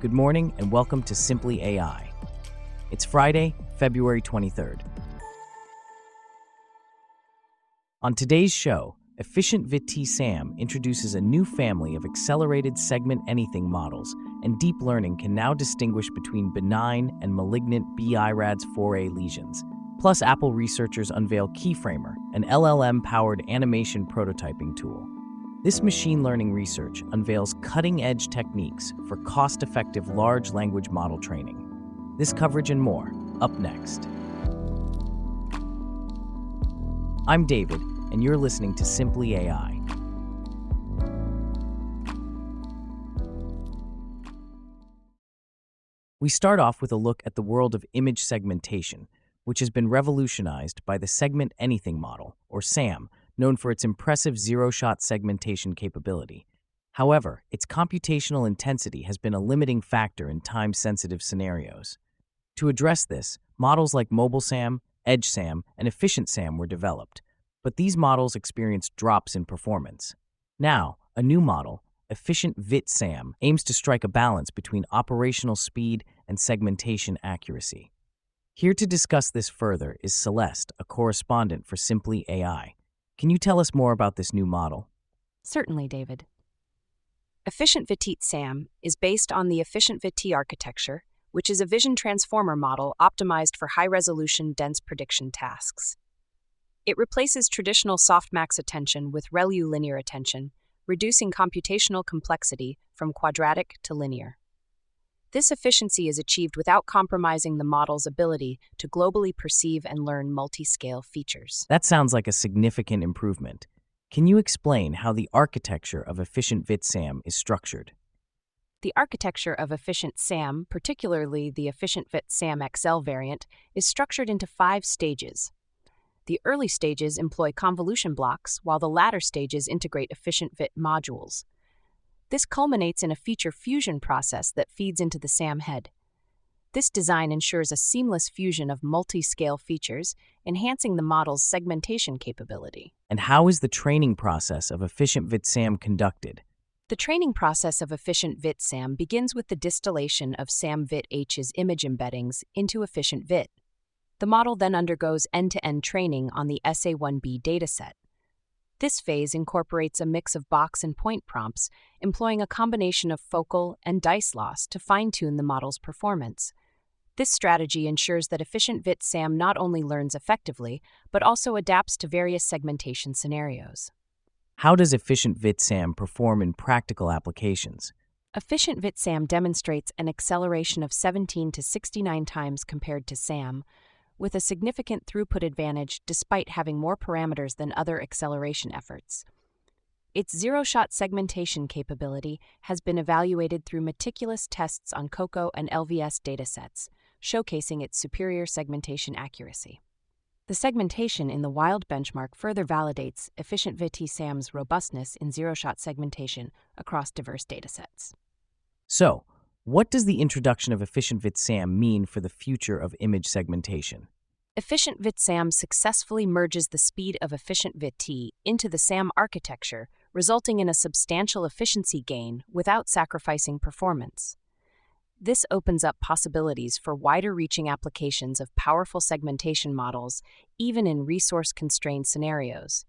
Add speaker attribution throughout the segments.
Speaker 1: Good morning and welcome to Simply AI. It's Friday, February 23rd. On today's show, Efficient ViT SAM introduces a new family of accelerated segment anything models, and deep learning can now distinguish between benign and malignant BI-RADS 4A lesions. Plus, Apple researchers unveil Keyframer, an LLM powered animation prototyping tool. This machine learning research unveils cutting edge techniques for cost effective large language model training. This coverage and more, up next. I'm David, and you're listening to Simply AI. We start off with a look at the world of image segmentation, which has been revolutionized by the Segment Anything model, or SAM, known for its impressive zero shot segmentation capability. However, its computational intensity has been a limiting factor in time sensitive scenarios. To address this, models like MobileSAM, EdgeSAM, and EfficientSAM were developed, but these models experienced drops in performance. Now, a new model, Efficient ViT SAM, aims to strike a balance between operational speed and segmentation accuracy. Here to discuss this further is Celeste, a correspondent for Simply AI. Can you tell us more about this new model?
Speaker 2: Certainly, David. Efficient ViT SAM is based on the Efficient ViT architecture, which is a vision transformer model optimized for high resolution, dense prediction tasks. It replaces traditional softmax attention with ReLU linear attention, reducing computational complexity from quadratic to linear. This efficiency is achieved without compromising the model's ability to globally perceive and learn multi scale features.
Speaker 1: That sounds like a significant improvement. Can you explain how the architecture of Efficient ViT SAM is structured?
Speaker 2: The architecture of Efficient SAM, particularly the Efficient ViT SAM XL variant, is structured into five stages. The early stages employ convolution blocks, while the latter stages integrate Efficient ViT modules. This culminates in a feature fusion process that feeds into the SAM head. This design ensures a seamless fusion of multi scale features, enhancing the model's segmentation capability.
Speaker 1: And how is the training process of Efficient ViT SAM conducted?
Speaker 2: The training process of Efficient ViT SAM begins with the distillation of SAM ViT H's image embeddings into Efficient ViT. The model then undergoes end to end training on the SA1B dataset. This phase incorporates a mix of box and point prompts, employing a combination of focal and dice loss to fine tune the model's performance. This strategy ensures that Efficient ViT SAM not only learns effectively, but also adapts to various segmentation scenarios.
Speaker 1: How does Efficient ViT SAM perform in practical applications?
Speaker 2: Efficient ViT SAM demonstrates an acceleration of 17 to 69 times compared to SAM, with a significant throughput advantage despite having more parameters than other acceleration efforts. Its zero shot segmentation capability has been evaluated through meticulous tests on COCO and LVIS datasets, showcasing its superior segmentation accuracy. The segmentation in the wild benchmark further validates efficient ViT SAM's robustness in zero shot segmentation across diverse datasets.
Speaker 1: So, what does the introduction of Efficient ViT SAM mean for the future of image segmentation?
Speaker 2: Efficient ViT SAM successfully merges the speed of Efficient ViT into the SAM architecture, resulting in a substantial efficiency gain without sacrificing performance. This opens up possibilities for wider reaching applications of powerful segmentation models, even in resource constrained scenarios.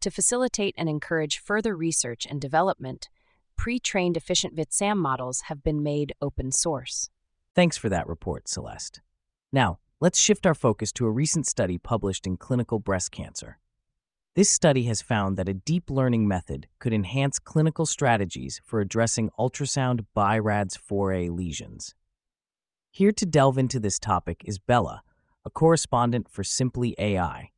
Speaker 2: To facilitate and encourage further research and development, pre trained efficient ViT-SAM models have been made open source.
Speaker 1: Thanks for that report, Celeste. Now, let's shift our focus to a recent study published in Clinical Breast Cancer. This study has found that a deep learning method could enhance clinical strategies for addressing ultrasound BI-RADS 4A lesions. Here to delve into this topic is Bella, a correspondent for Simply AI.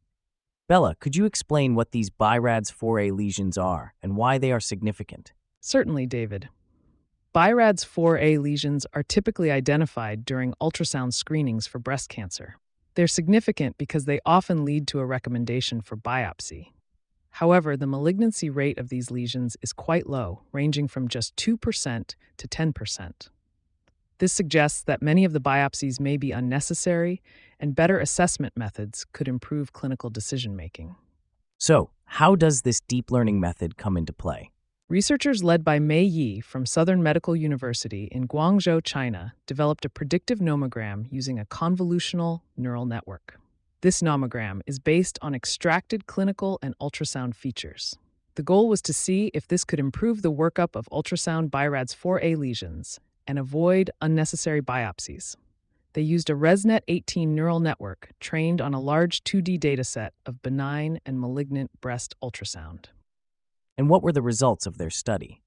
Speaker 1: Bella, could you explain what these BI-RADS 4A lesions are and why they are significant?
Speaker 3: Certainly, David. BI-RADS 4A lesions are typically identified during ultrasound screenings for breast cancer. They're significant because they often lead to a recommendation for biopsy. However, the malignancy rate of these lesions is quite low, ranging from just 2% to 10%. This suggests that many of the biopsies may be unnecessary, and better assessment methods could improve clinical decision making.
Speaker 1: So, how does this deep learning method come into play?
Speaker 3: Researchers led by Mei Yi from Southern Medical University in Guangzhou, China, developed a predictive nomogram using a convolutional neural network. This nomogram is based on extracted clinical and ultrasound features. The goal was to see if this could improve the workup of ultrasound BIRADS 4A lesions and avoid unnecessary biopsies. They used a ResNet 18 neural network trained on a large 2D dataset of benign and malignant breast ultrasound.
Speaker 1: And what were the results of their study?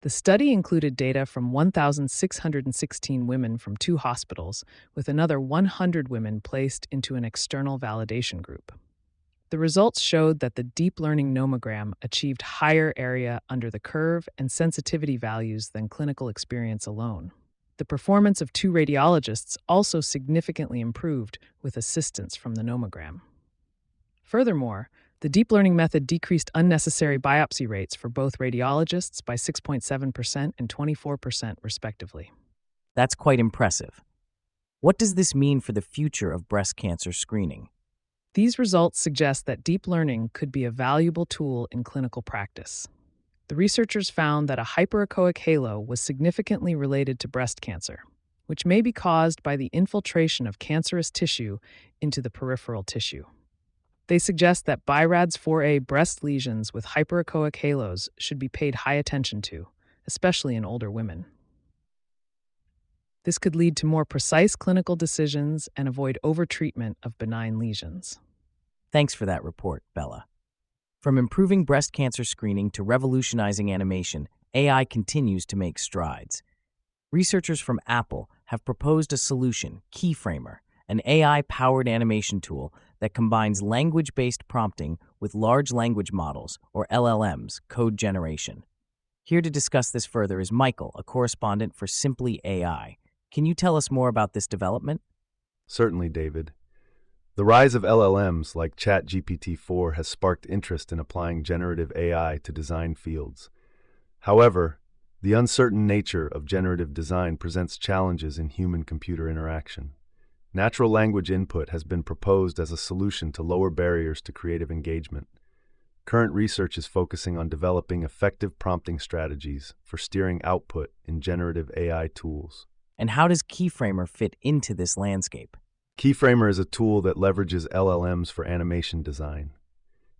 Speaker 3: The study included data from 1,616 women from two hospitals, with another 100 women placed into an external validation group. The results showed that the deep learning nomogram achieved higher area under the curve and sensitivity values than clinical experience alone. The performance of two radiologists also significantly improved with assistance from the nomogram. Furthermore, the deep learning method decreased unnecessary biopsy rates for both radiologists by 6.7% and 24%, respectively.
Speaker 1: That's quite impressive. What does this mean for the future of breast cancer screening?
Speaker 3: These results suggest that deep learning could be a valuable tool in clinical practice the researchers found that a hyperechoic halo was significantly related to breast cancer, which may be caused by the infiltration of cancerous tissue into the peripheral tissue. They suggest that BIRADS 4A breast lesions with hyperechoic halos should be paid high attention to, especially in older women. This could lead to more precise clinical decisions and avoid overtreatment of benign lesions.
Speaker 1: Thanks for that report, Bella. From improving breast cancer screening to revolutionizing animation, AI continues to make strides. Researchers from Apple have proposed a solution, Keyframer, an AI powered animation tool that combines language based prompting with large language models, or LLMs, code generation. Here to discuss this further is Michael, a correspondent for Simply AI. Can you tell us more about this development?
Speaker 4: Certainly, David. The rise of LLMs like ChatGPT 4 has sparked interest in applying generative AI to design fields. However, the uncertain nature of generative design presents challenges in human computer interaction. Natural language input has been proposed as a solution to lower barriers to creative engagement. Current research is focusing on developing effective prompting strategies for steering output in generative AI tools.
Speaker 1: And how does Keyframer fit into this landscape?
Speaker 4: Keyframer is a tool that leverages LLMs for animation design.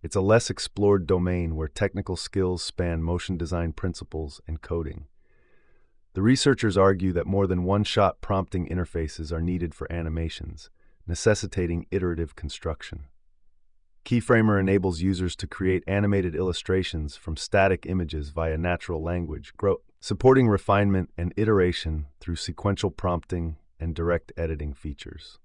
Speaker 4: It's a less explored domain where technical skills span motion design principles and coding. The researchers argue that more than one shot prompting interfaces are needed for animations, necessitating iterative construction. Keyframer enables users to create animated illustrations from static images via natural language, supporting refinement and iteration through sequential prompting and direct editing features.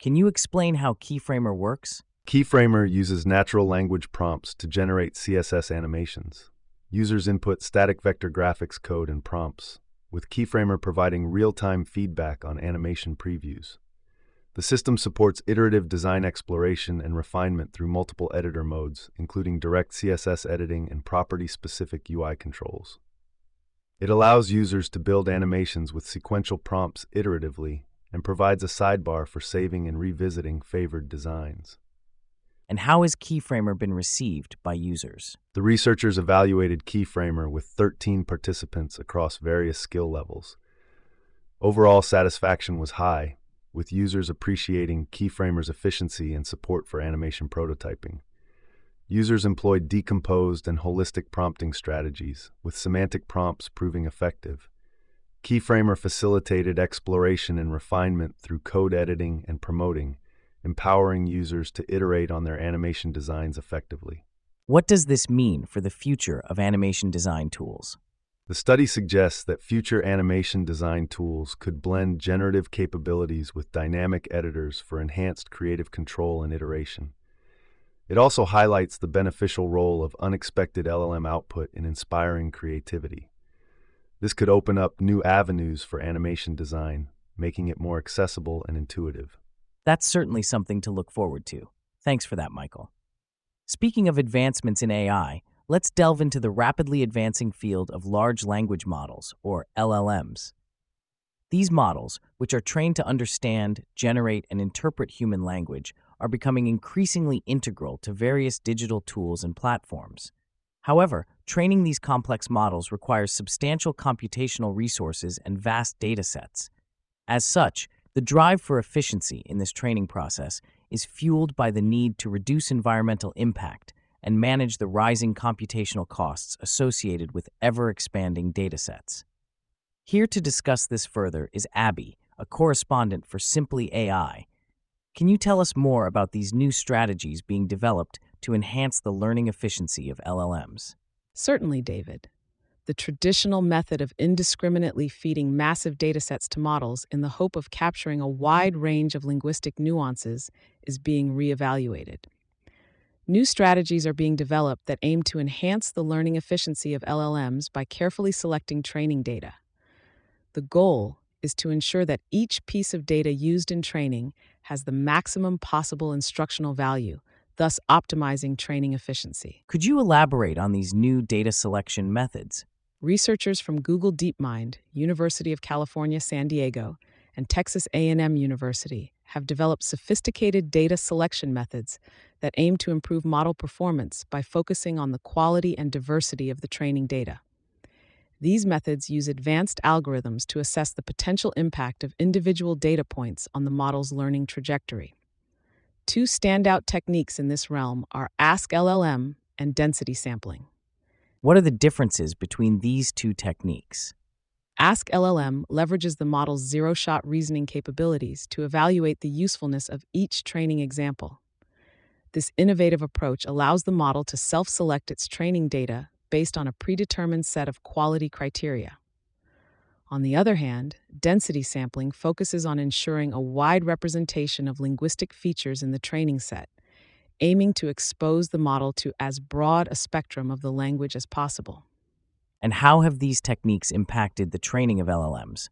Speaker 1: Can you explain how Keyframer works?
Speaker 4: Keyframer uses natural language prompts to generate CSS animations. Users input static vector graphics code and prompts, with Keyframer providing real time feedback on animation previews. The system supports iterative design exploration and refinement through multiple editor modes, including direct CSS editing and property specific UI controls. It allows users to build animations with sequential prompts iteratively and provides a sidebar for saving and revisiting favored designs.
Speaker 1: And how has Keyframer been received by users?
Speaker 4: The researchers evaluated Keyframer with 13 participants across various skill levels. Overall satisfaction was high, with users appreciating Keyframer's efficiency and support for animation prototyping. Users employed decomposed and holistic prompting strategies, with semantic prompts proving effective. Keyframer facilitated exploration and refinement through code editing and promoting, empowering users to iterate on their animation designs effectively.
Speaker 1: What does this mean for the future of animation design tools?
Speaker 4: The study suggests that future animation design tools could blend generative capabilities with dynamic editors for enhanced creative control and iteration. It also highlights the beneficial role of unexpected LLM output in inspiring creativity. This could open up new avenues for animation design, making it more accessible and intuitive.
Speaker 1: That's certainly something to look forward to. Thanks for that, Michael. Speaking of advancements in AI, let's delve into the rapidly advancing field of large language models, or LLMs. These models, which are trained to understand, generate, and interpret human language, are becoming increasingly integral to various digital tools and platforms. However, training these complex models requires substantial computational resources and vast data sets. As such, the drive for efficiency in this training process is fueled by the need to reduce environmental impact and manage the rising computational costs associated with ever expanding datasets. Here to discuss this further is Abby, a correspondent for Simply AI. Can you tell us more about these new strategies being developed to enhance the learning efficiency of LLMs?
Speaker 3: Certainly, David. The traditional method of indiscriminately feeding massive datasets to models in the hope of capturing a wide range of linguistic nuances is being reevaluated. New strategies are being developed that aim to enhance the learning efficiency of LLMs by carefully selecting training data. The goal is to ensure that each piece of data used in training has the maximum possible instructional value, thus optimizing training efficiency.
Speaker 1: Could you elaborate on these new data selection methods?
Speaker 3: Researchers from Google DeepMind, University of California, San Diego, and Texas A&M University have developed sophisticated data selection methods that aim to improve model performance by focusing on the quality and diversity of the training data. These methods use advanced algorithms to assess the potential impact of individual data points on the model's learning trajectory. Two standout techniques in this realm are Ask LLM and density sampling.
Speaker 1: What are the differences between these two techniques?
Speaker 3: Ask LLM leverages the model's zero shot reasoning capabilities to evaluate the usefulness of each training example. This innovative approach allows the model to self select its training data based on a predetermined set of quality criteria. On the other hand, density sampling focuses on ensuring a wide representation of linguistic features in the training set, aiming to expose the model to as broad a spectrum of the language as possible.
Speaker 1: And how have these techniques impacted the training of LLMs?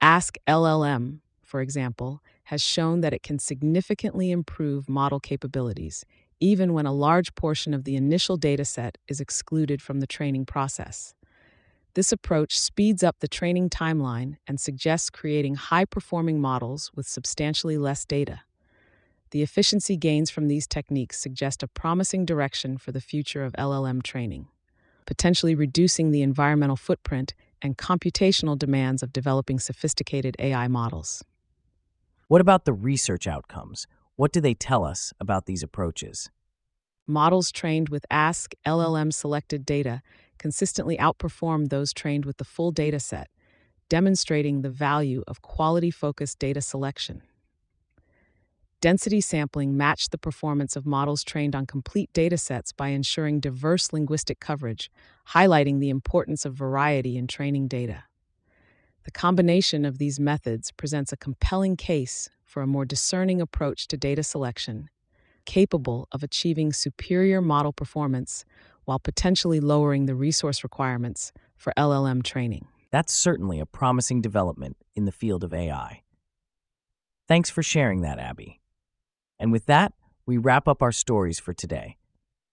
Speaker 3: Ask LLM, for example, has shown that it can significantly improve model capabilities, even when a large portion of the initial dataset is excluded from the training process. This approach speeds up the training timeline and suggests creating high performing models with substantially less data. The efficiency gains from these techniques suggest a promising direction for the future of LLM training, potentially reducing the environmental footprint and computational demands of developing sophisticated AI models.
Speaker 1: What about the research outcomes? What do they tell us about these approaches?
Speaker 3: Models trained with Ask LLM selected data consistently outperform those trained with the full data set, demonstrating the value of quality focused data selection. Density sampling matched the performance of models trained on complete datasets by ensuring diverse linguistic coverage, highlighting the importance of variety in training data. The combination of these methods presents a compelling case for a more discerning approach to data selection, capable of achieving superior model performance while potentially lowering the resource requirements for LLM training.
Speaker 1: That's certainly a promising development in the field of AI. Thanks for sharing that, Abby. And with that, we wrap up our stories for today.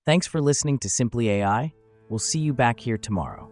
Speaker 1: Thanks for listening to Simply AI. We'll see you back here tomorrow.